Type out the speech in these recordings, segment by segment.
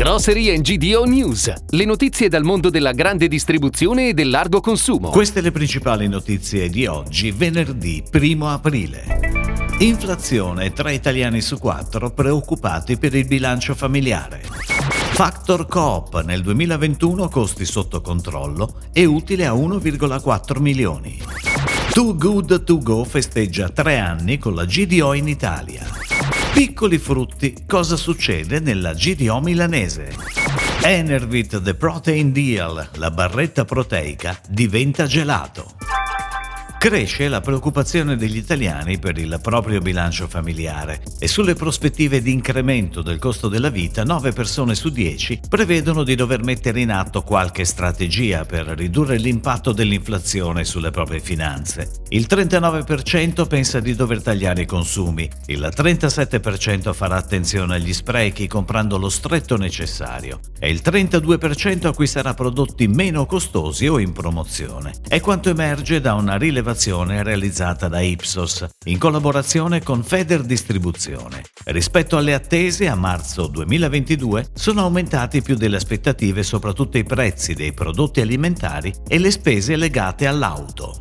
Grocery GDO News, le notizie dal mondo della grande distribuzione e del largo consumo. Queste le principali notizie di oggi, venerdì 1 aprile. Inflazione, tra italiani su quattro preoccupati per il bilancio familiare. Factor Coop nel 2021 costi sotto controllo e utile a 1,4 milioni. Too Good To Go festeggia tre anni con la GDO in Italia. Piccoli frutti, cosa succede nella GDO milanese? Enervit The Protein Deal, la barretta proteica, diventa gelato. Cresce la preoccupazione degli italiani per il proprio bilancio familiare e sulle prospettive di incremento del costo della vita 9 persone su 10 prevedono di dover mettere in atto qualche strategia per ridurre l'impatto dell'inflazione sulle proprie finanze. Il 39% pensa di dover tagliare i consumi, il 37% farà attenzione agli sprechi comprando lo stretto necessario e il 32% acquisterà prodotti meno costosi o in promozione. È quanto emerge da una rilevazione osservazione realizzata da Ipsos in collaborazione con Feder Distribuzione. Rispetto alle attese, a marzo 2022 sono aumentati più delle aspettative soprattutto i prezzi dei prodotti alimentari e le spese legate all'auto.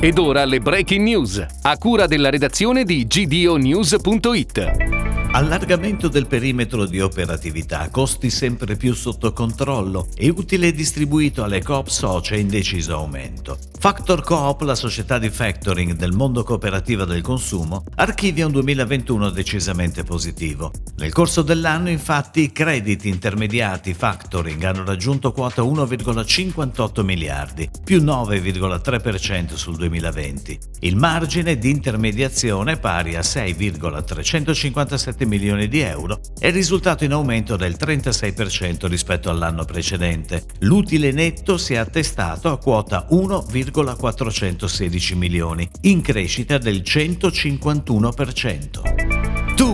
Ed ora le breaking news, a cura della redazione di gdonews.it. Allargamento del perimetro di operatività, costi sempre più sotto controllo e utile distribuito alle coop socia in deciso aumento. Factor Coop, la società di factoring del mondo cooperativo del consumo, archivia un 2021 decisamente positivo. Nel corso dell'anno, infatti, i crediti intermediati factoring hanno raggiunto quota 1,58 miliardi, più 9,3% sul 2020. Il margine di intermediazione, pari a 6,357 milioni di euro, è risultato in aumento del 36% rispetto all'anno precedente. L'utile netto si è attestato a quota 1,416 milioni, in crescita del 151%.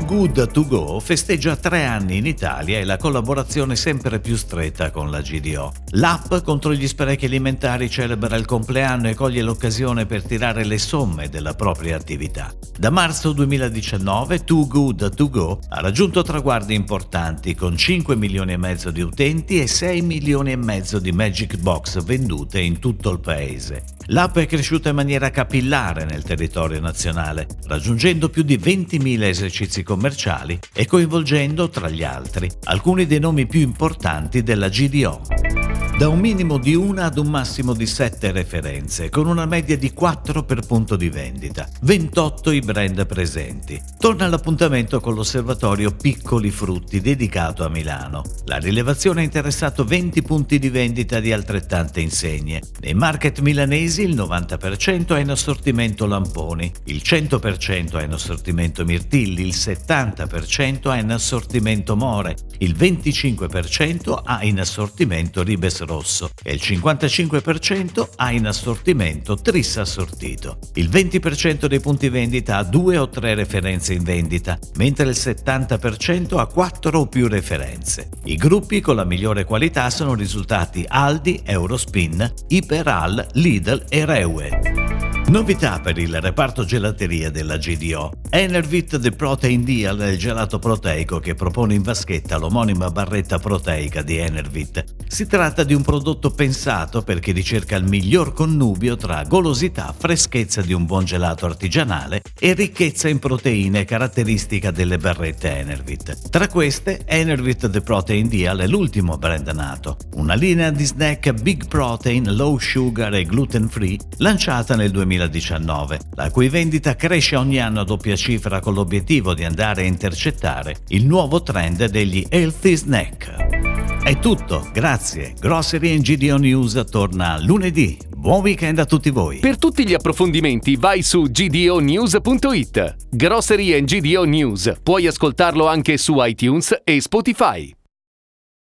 Good To Go festeggia tre anni in Italia e la collaborazione sempre più stretta con la GDO. L'app contro gli sprechi alimentari celebra il compleanno e coglie l'occasione per tirare le somme della propria attività. Da marzo 2019 Too Good To Go ha raggiunto traguardi importanti con 5 milioni e mezzo di utenti e 6 milioni e mezzo di Magic Box vendute in tutto il paese. L'app è cresciuta in maniera capillare nel territorio nazionale, raggiungendo più di 20.000 esercizi commerciali e coinvolgendo, tra gli altri, alcuni dei nomi più importanti della GDO da un minimo di una ad un massimo di 7 referenze, con una media di 4 per punto di vendita, 28 i brand presenti. Torna all'appuntamento con l'osservatorio Piccoli Frutti dedicato a Milano. La rilevazione ha interessato 20 punti di vendita di altrettante insegne. Nei market milanesi il 90% è in assortimento lamponi, il 100% è in assortimento mirtilli, il 70% è in assortimento more, il 25% ha in assortimento ribes rosso e il 55% ha in assortimento tris assortito. Il 20% dei punti vendita ha due o tre referenze in vendita, mentre il 70% ha quattro o più referenze. I gruppi con la migliore qualità sono risultati Aldi, Eurospin, Iperal, Lidl e Reue. Novità per il reparto gelateria della GDO. Enervit The Protein Deal è il gelato proteico che propone in vaschetta l'omonima barretta proteica di Enervit. Si tratta di un prodotto pensato per chi ricerca il miglior connubio tra golosità, freschezza di un buon gelato artigianale e ricchezza in proteine caratteristica delle barrette Enervit. Tra queste, Enervit The Protein Deal è l'ultimo brand nato, una linea di snack big protein, low sugar e gluten free lanciata nel 2000 2019, la cui vendita cresce ogni anno a doppia cifra con l'obiettivo di andare a intercettare il nuovo trend degli healthy snack. È tutto, grazie. Grocery GDO News torna lunedì. Buon weekend a tutti voi. Per tutti gli approfondimenti vai su gdonews.it. Grocery GDO News. Puoi ascoltarlo anche su iTunes e Spotify.